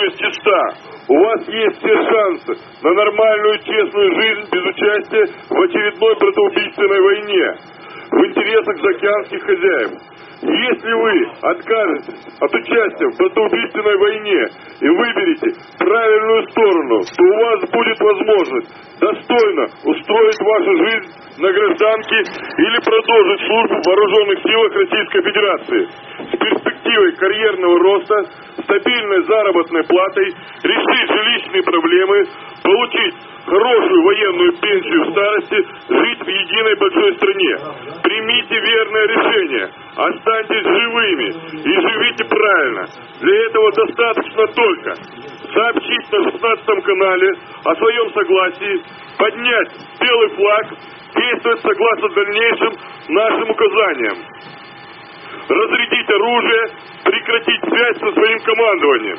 совесть чиста. У вас есть все шансы на нормальную, честную жизнь без участия в очередной братоубийственной войне в интересах заокеанских хозяев. Если вы откажетесь от участия в братоубийственной войне и выберете правильную сторону, то у вас будет возможность достойно устроить вашу жизнь на гражданке или продолжить службу в вооруженных силах Российской Федерации с перспективой карьерного роста, стабильной заработной платой, решить жилищные проблемы, получить хорошую военную пенсию в старости, жить в единой большой стране. Примите верное решение, останьтесь живыми и живите правильно. Для этого достаточно только сообщить на 16 канале о своем согласии, поднять белый флаг, действовать согласно дальнейшим нашим указаниям. Разрядить оружие, со своим командованием.